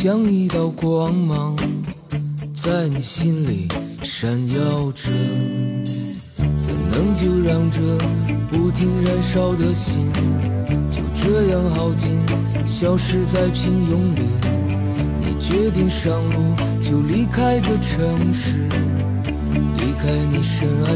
像一道光芒，在你心里闪耀着。怎能就让这不停燃烧的心，就这样耗尽，消失在平庸里？你决定上路，就离开这城市，离开你深。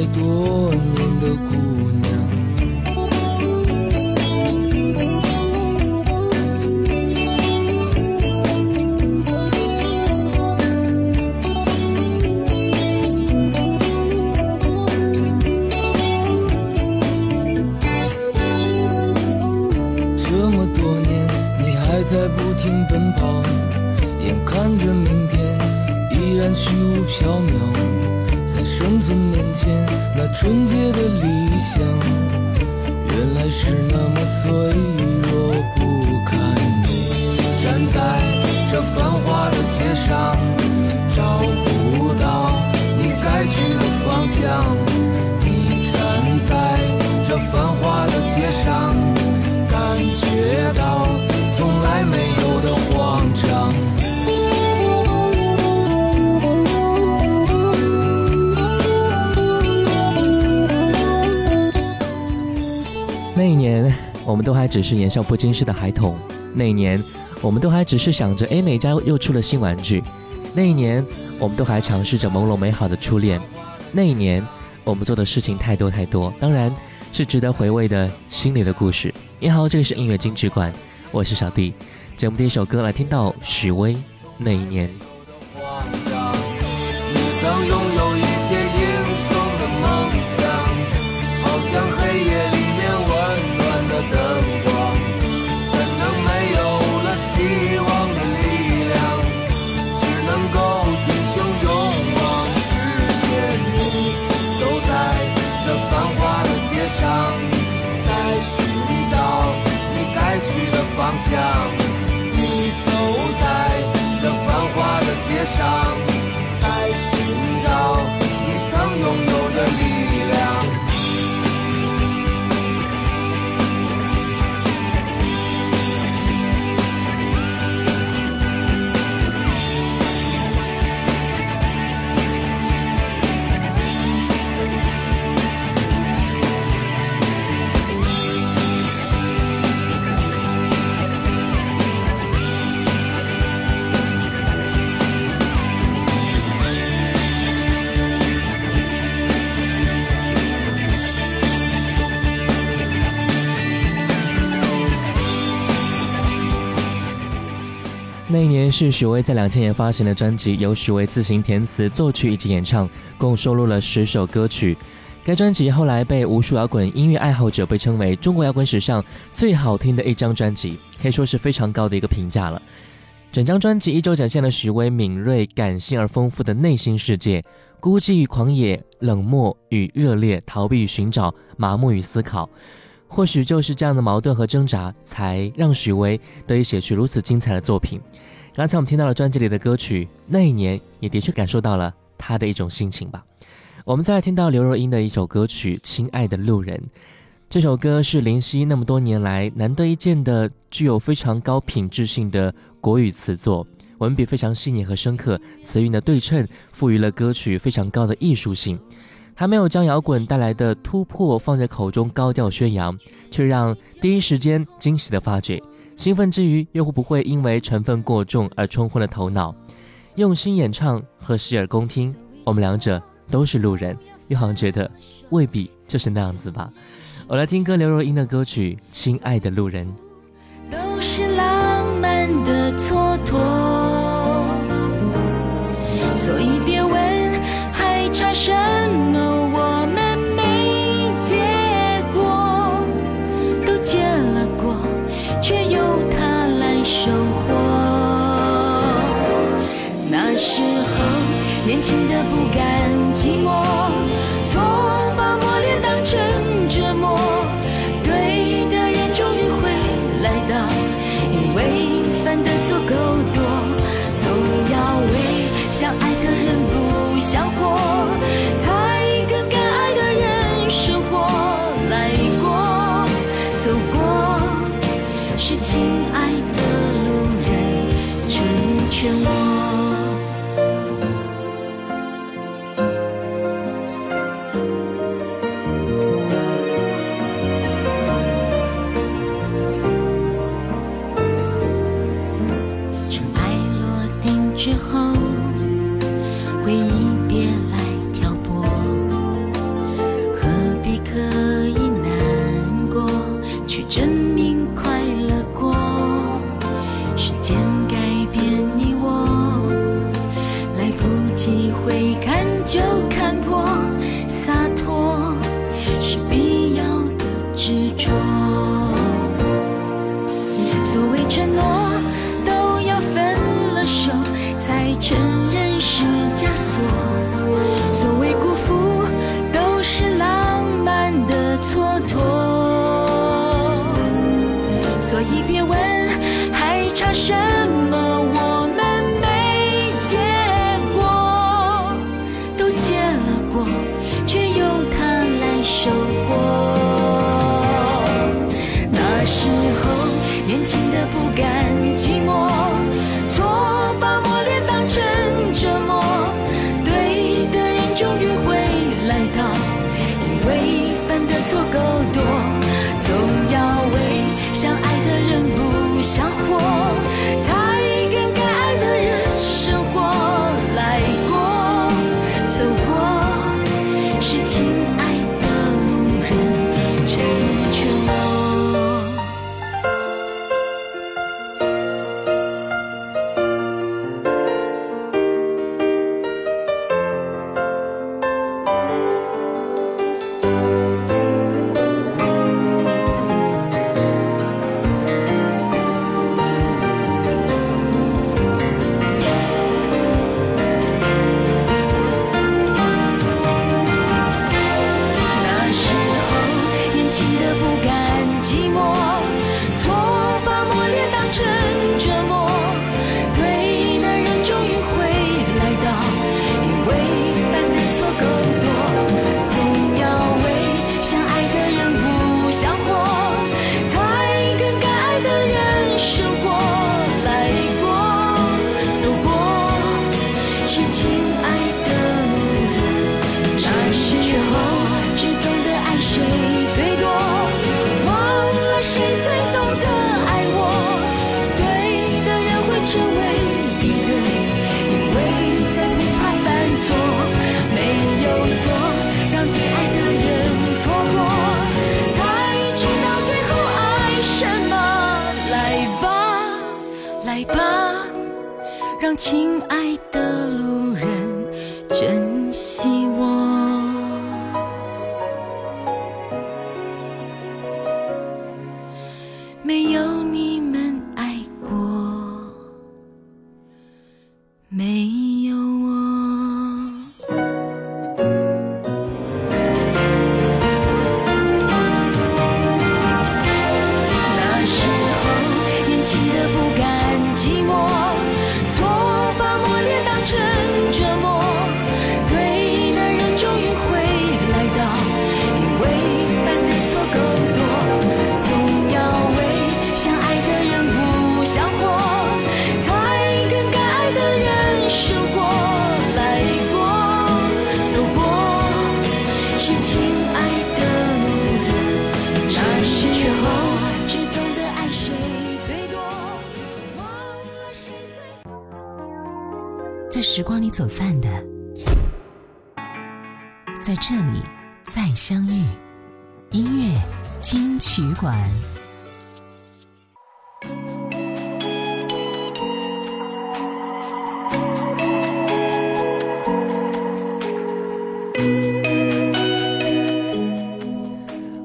年少不经事的孩童，那一年我们都还只是想着哎，哪家又出了新玩具，那一年我们都还尝试着朦胧美好的初恋，那一年我们做的事情太多太多，当然是值得回味的心里的故事。你好，这里是音乐金曲馆，我是小弟。节目第一首歌来听到许巍《那一年》。那一年是许巍在两千年发行的专辑，由许巍自行填词、作曲以及演唱，共收录了十首歌曲。该专辑后来被无数摇滚音乐爱好者被称为中国摇滚史上最好听的一张专辑，可以说是非常高的一个评价了。整张专辑一周展现了许巍敏锐、感性而丰富的内心世界，孤寂与狂野，冷漠与热烈，逃避与寻找，麻木与思考。或许就是这样的矛盾和挣扎，才让许巍得以写出如此精彩的作品。刚才我们听到了专辑里的歌曲《那一年》，也的确感受到了他的一种心情吧。我们再来听到刘若英的一首歌曲《亲爱的路人》。这首歌是林夕那么多年来难得一见的具有非常高品质性的国语词作，文笔非常细腻和深刻，词韵的对称赋予了歌曲非常高的艺术性。他没有将摇滚带来的突破放在口中高调宣扬，却让第一时间惊喜的发觉。兴奋之余，又会不会因为成分过重而冲昏了头脑，用心演唱和洗耳恭听，我们两者都是路人，又好像觉得未必就是那样子吧。我来听歌，刘若英的歌曲《亲爱的路人》。时间。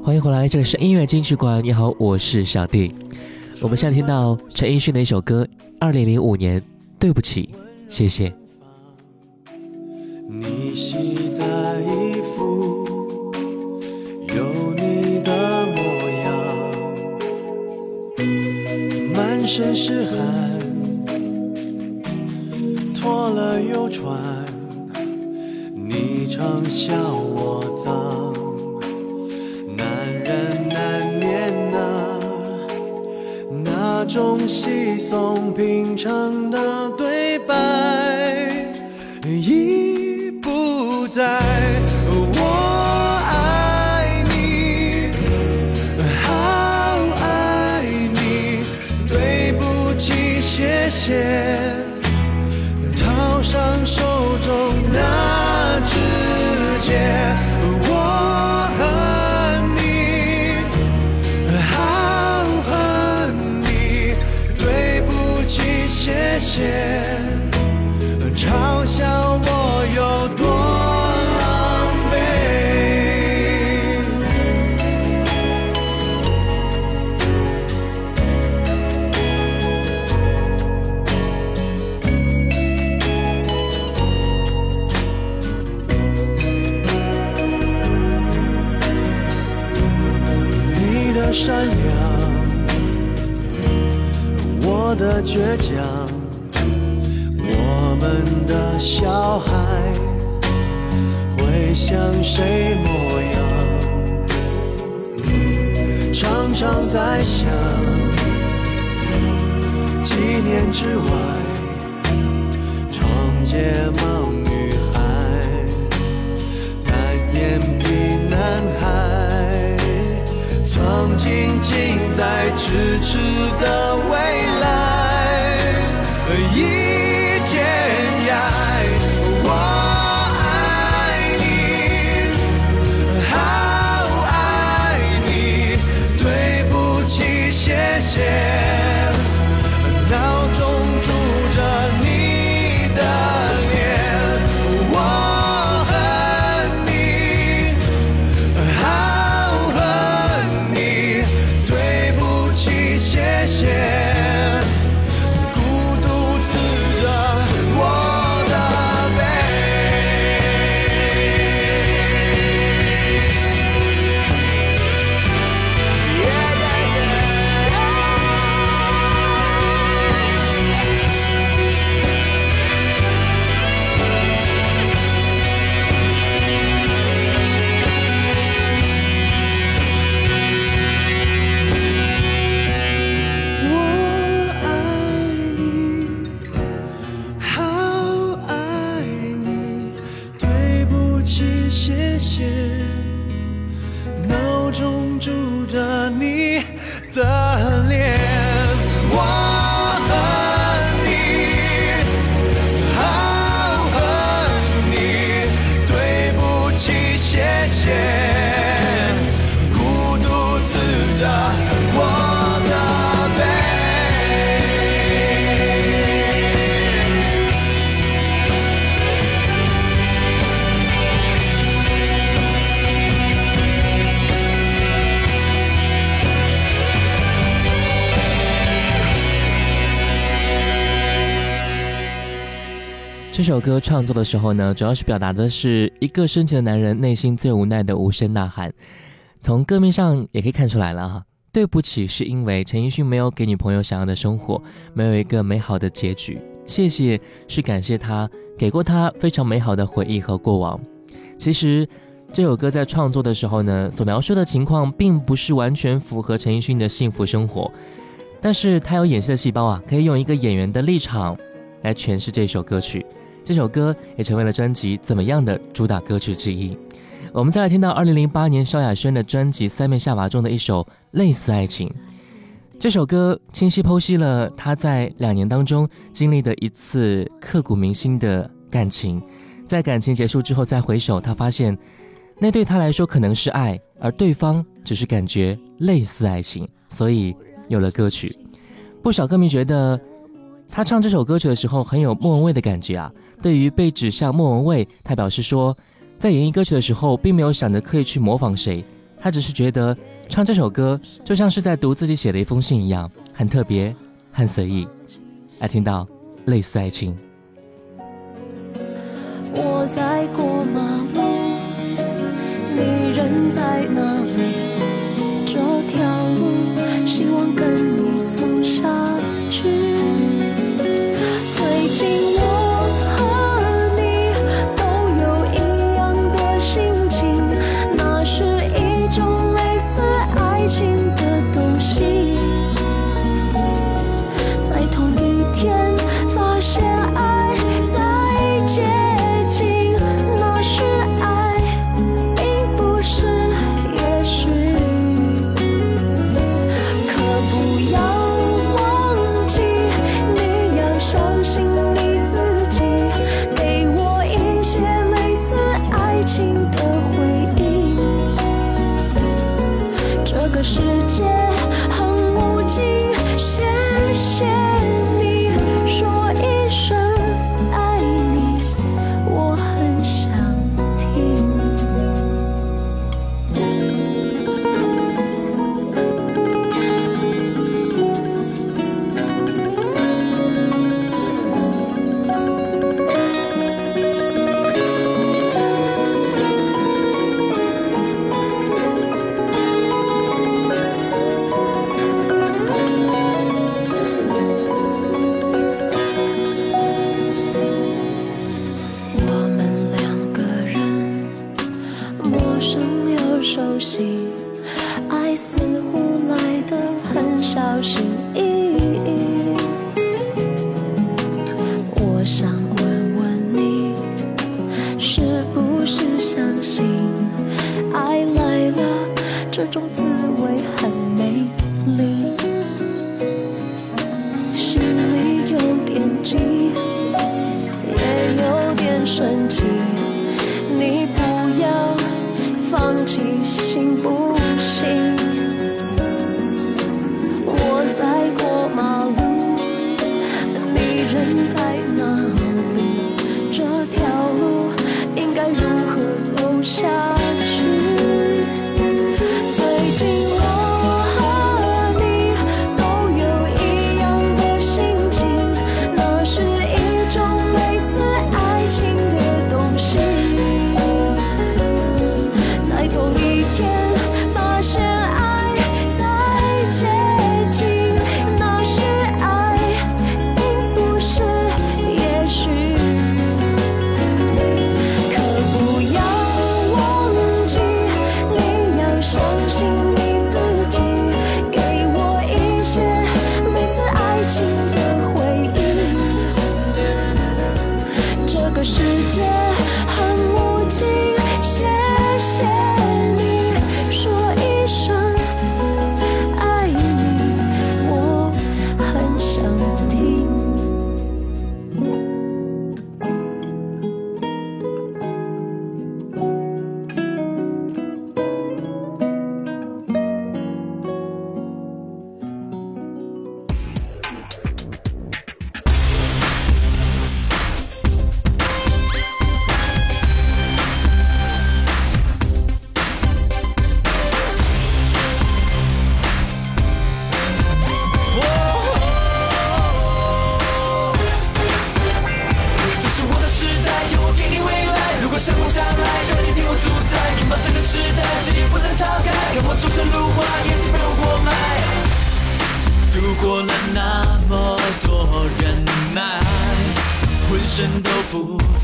欢迎回来，这里是音乐金曲馆。你好，我是小弟。我们现在听到陈奕迅的一首歌，《二零零五年》，对不起，谢谢。你洗的衣服有你的模样，满身是汗，脱了又穿，你常笑中稀松平常的对白已不在，我爱你，好爱你，对不起，谢谢，套上手中那指节。church 这首歌创作的时候呢，主要是表达的是一个深情的男人内心最无奈的无声呐喊。从歌面上也可以看出来了哈，对不起是因为陈奕迅没有给女朋友想要的生活，没有一个美好的结局。谢谢是感谢他给过他非常美好的回忆和过往。其实这首歌在创作的时候呢，所描述的情况并不是完全符合陈奕迅的幸福生活，但是他有演戏的细胞啊，可以用一个演员的立场来诠释这首歌曲。这首歌也成为了专辑《怎么样的》主打歌曲之一。我们再来听到2008年萧亚轩的专辑《三面夏娃》中的一首《类似爱情》。这首歌清晰剖析了他在两年当中经历的一次刻骨铭心的感情。在感情结束之后再回首，他发现那对他来说可能是爱，而对方只是感觉类似爱情。所以有了歌曲。不少歌迷觉得。他唱这首歌曲的时候很有莫文蔚的感觉啊。对于被指向莫文蔚，他表示说，在演绎歌曲的时候并没有想着刻意去模仿谁，他只是觉得唱这首歌就像是在读自己写的一封信一样，很特别，很随意。爱听到类似爱情。我在在过马路，路，你你人哪里？这条希望跟走下去。watching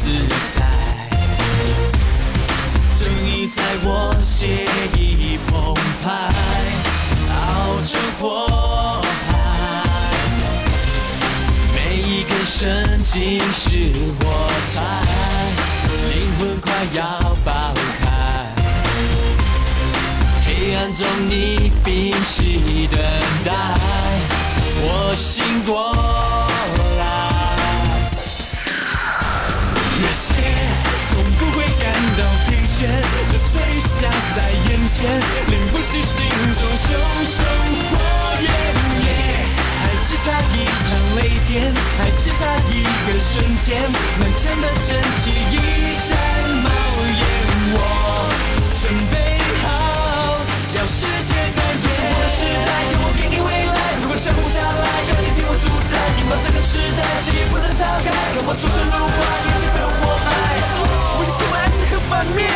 自在，正义在我血液澎湃，熬成火海，每一根神经是火柴，灵魂快要爆开。黑暗中你屏息等待，我醒过。在眼前，淋不熄心中熊熊火焰。还只差一场雷电，还只差一个瞬间，满腔的真气已在冒烟。我准备好，让世界看见。我的时代，有我给你未来。如果生活下来，就由你替我主宰。引爆这个时代，谁也不能逃开。看我出神入化，一起 s 洪波海。有些爱是很反面。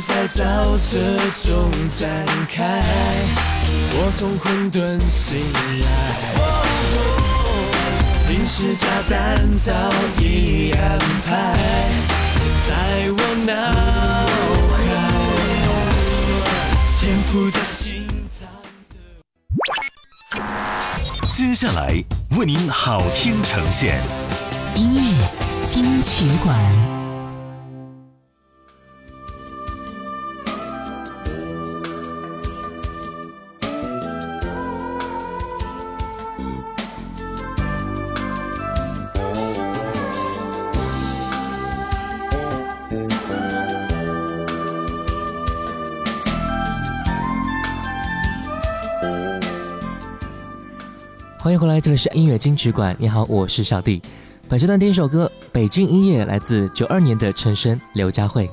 在沼泽中展开，我从混沌醒来。临时炸弹早已安排在我脑海，潜伏在心脏的。接下来为您好听呈现，音乐金曲馆。欢迎回来，这里是音乐金曲馆。你好，我是小弟。本阶段第一首歌《北京一夜》，来自九二年的陈升、刘佳慧。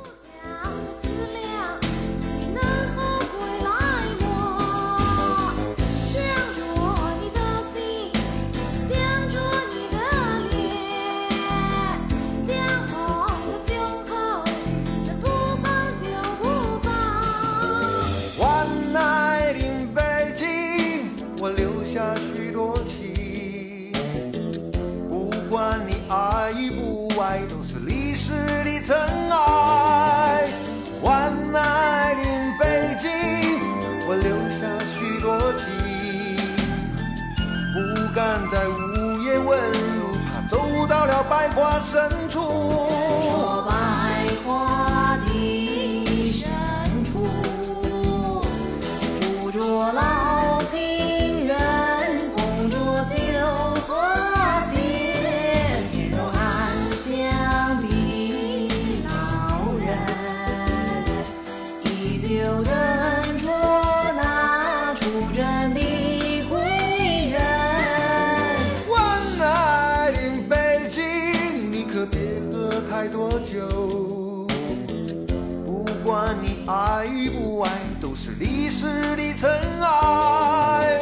是历史的尘埃，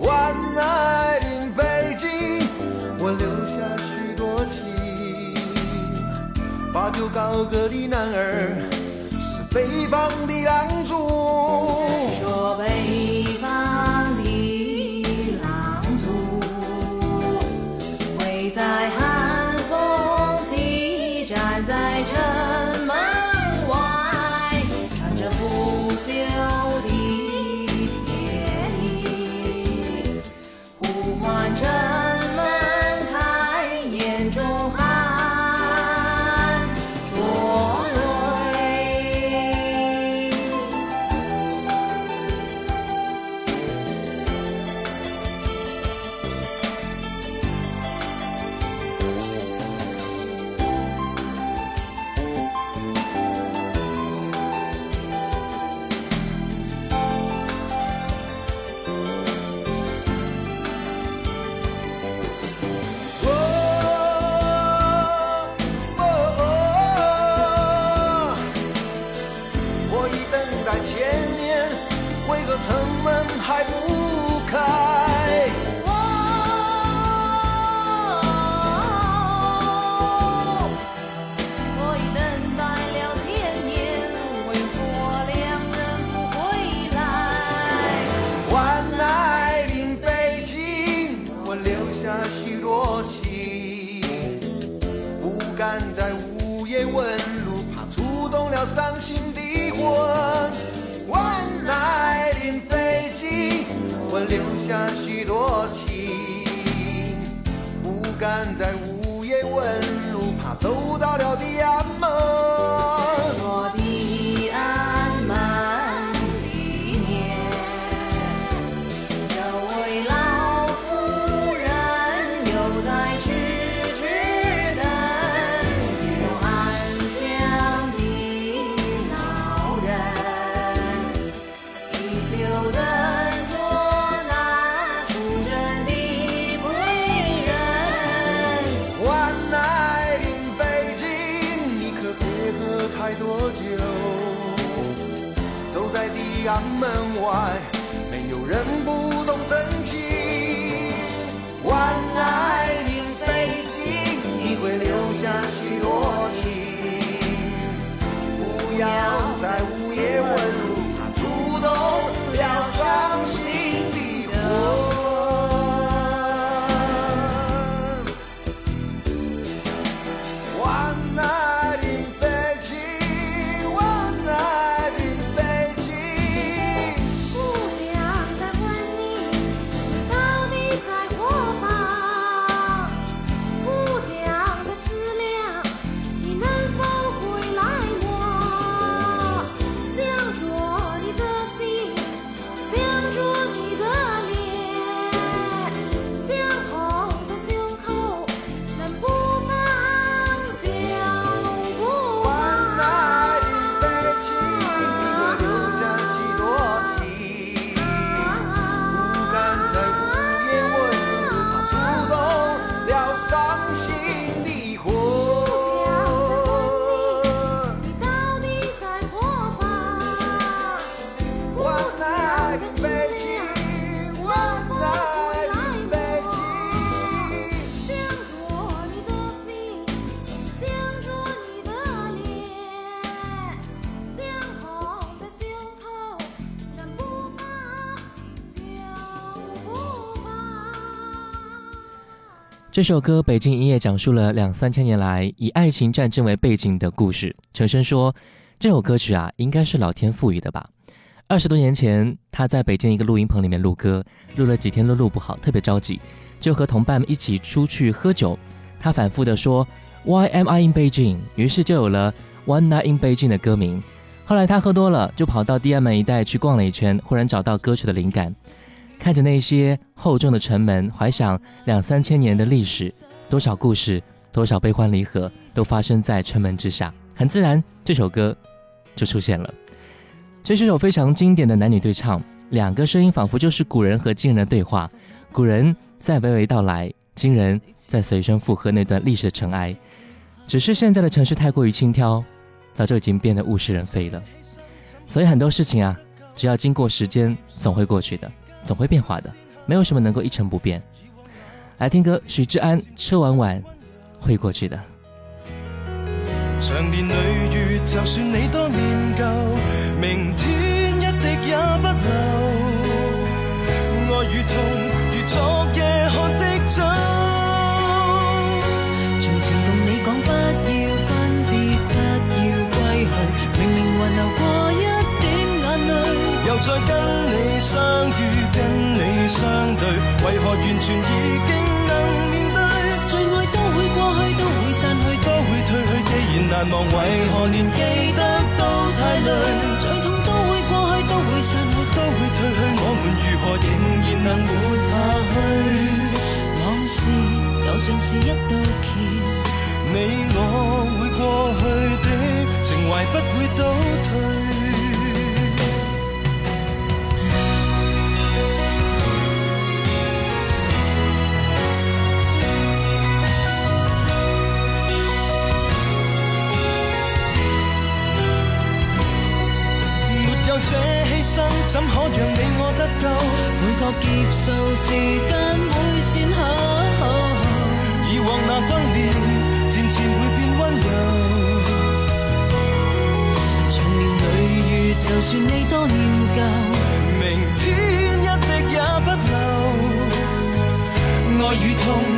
万爱的北京，我留下许多情。把酒高歌的男儿，是北方的狼。这首歌《北京一夜》讲述了两三千年来以爱情、战争为背景的故事。陈升说，这首歌曲啊，应该是老天赋予的吧。二十多年前，他在北京一个录音棚里面录歌，录了几天都录不好，特别着急，就和同伴们一起出去喝酒。他反复地说，Why am I in Beijing？于是就有了《One Night in Beijing》的歌名。后来他喝多了，就跑到 d 安门一带去逛了一圈，忽然找到歌曲的灵感。看着那些厚重的城门，怀想两三千年的历史，多少故事，多少悲欢离合，都发生在城门之下。很自然，这首歌就出现了。这是首非常经典的男女对唱，两个声音仿佛就是古人和今人的对话。古人在娓娓道来，今人在随声附和那段历史的尘埃。只是现在的城市太过于轻佻，早就已经变得物是人非了。所以很多事情啊，只要经过时间，总会过去的。总会变化的，没有什么能够一成不变。来听歌，许志安，车婉婉，会过去的。再跟你相遇，跟你相对，为何完全已经能面对？最爱都会过去，都会散去，都会退去。既然难忘，为何连记得都太累？再痛都会过去，都会散去，都会退去。我们如何仍然能活下去？往事就像是一道桥，你我会过去的，情怀不会倒退。这牺牲怎可让你我得到？每个劫数，时间会善后。以往那光年渐渐会变温柔。长年累月，就算你多念旧，明天一滴也不留。爱与痛。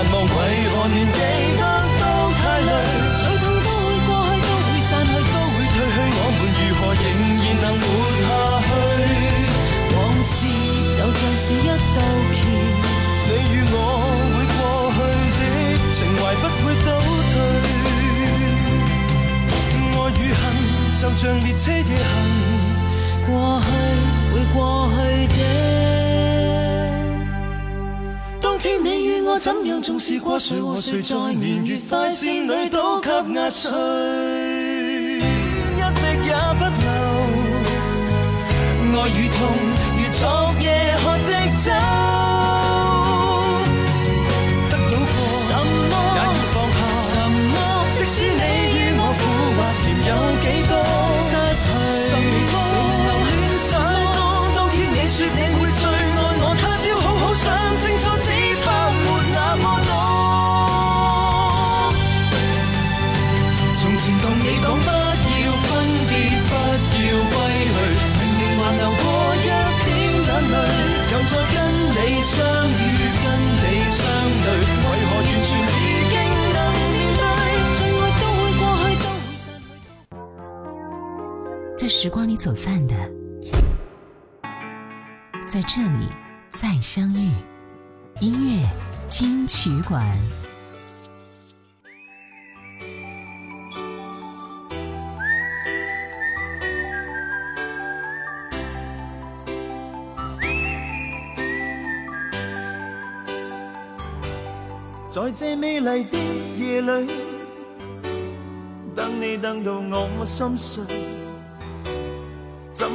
难忘为何年纪得都太累，再痛都会过去，都会散去，都会退去。我们如何仍然能活下去？往事就像是一道桥，你与我会过去的，情怀不会倒退。爱与恨就像列车夜行，过去会过去的。怎样重视过？谁和谁在年月快线里都给压碎，一滴也不留。爱与痛，如昨夜喝的酒。时光里走散的，在这里再相遇。音乐金曲馆，在这美丽的夜里，等你等到我心碎。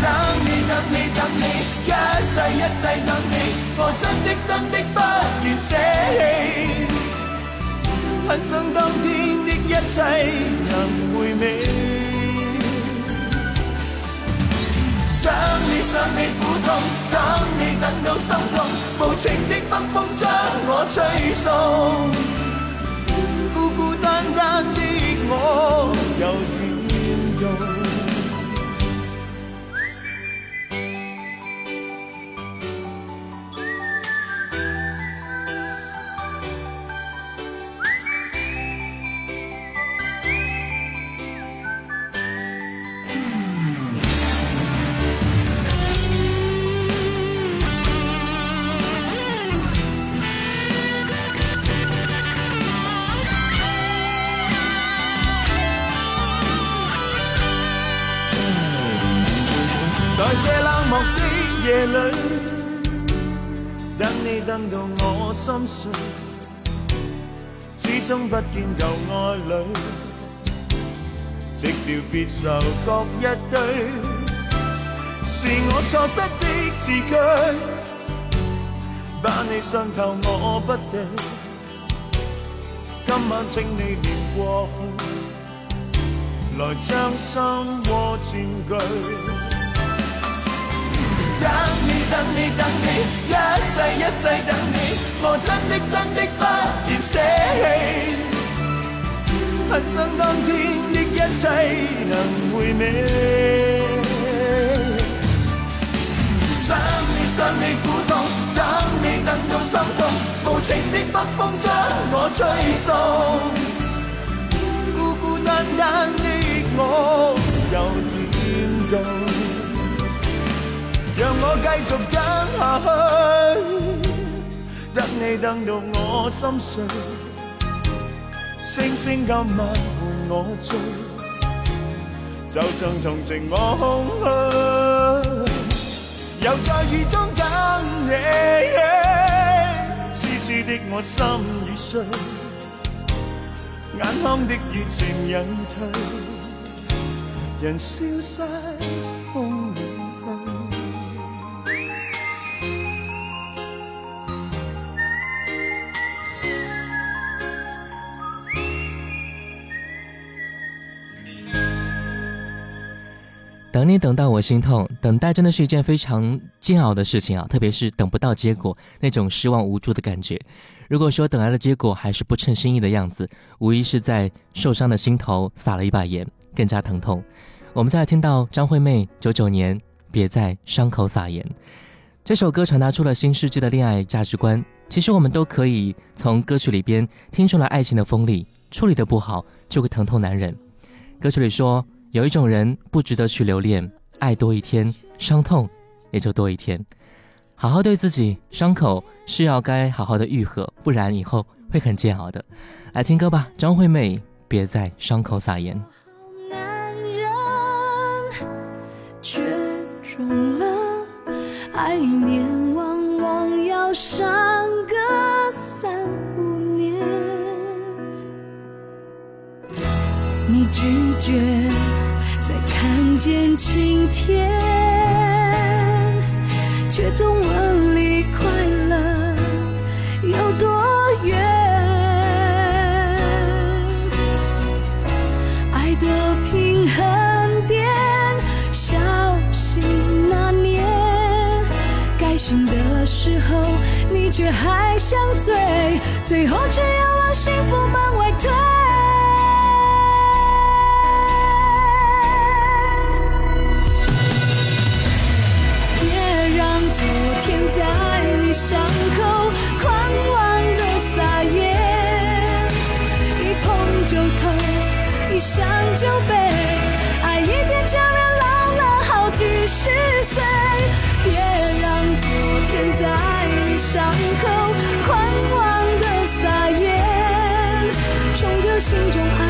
等你等你等你，一世一世等你，我真的真的不愿舍弃，很想当天的一切能回味。想你想你苦痛，等你等到心痛，无情的北风将我吹送，孤孤单单的我又点用？心碎，始终不见旧爱侣，寂寥别愁各一堆。是我错失的字句，把你伤透我不对。今晚请你念过去，来将心窝占据。等你等你，一世一世等你，我真的真的不料舍弃。恨上当天的一切能回味。想你想你苦痛，等你等到心痛，无情的北风将我吹送，孤孤单单的我又点動。让我继续等下去，等你等到我心碎，星星今晚伴我醉，就像同情我空虚。又在雨中等你，痴痴的我心已碎，眼眶的雨渐隐退，人消失。等你等到我心痛，等待真的是一件非常煎熬的事情啊，特别是等不到结果，那种失望无助的感觉。如果说等来的结果还是不称心意的样子，无疑是在受伤的心头撒了一把盐，更加疼痛。我们再来听到张惠妹九九年《别在伤口撒盐》这首歌，传达出了新世纪的恋爱价值观。其实我们都可以从歌曲里边听出来爱情的锋利，处理的不好就会疼痛难忍。歌曲里说。有一种人不值得去留恋，爱多一天，伤痛也就多一天。好好对自己，伤口是要该好好的愈合，不然以后会很煎熬的。来听歌吧，张惠妹《别在伤口撒盐》。见晴天，却总问离快乐有多远？爱的平衡点，小心那年，该醒的时候，你却还想醉，最后只有往幸福门外推。伤口狂妄的撒野，一碰就疼，一想就悲。爱一遍就人老了好几十岁。别让昨天在伤口狂妄的撒野，冲掉心中爱。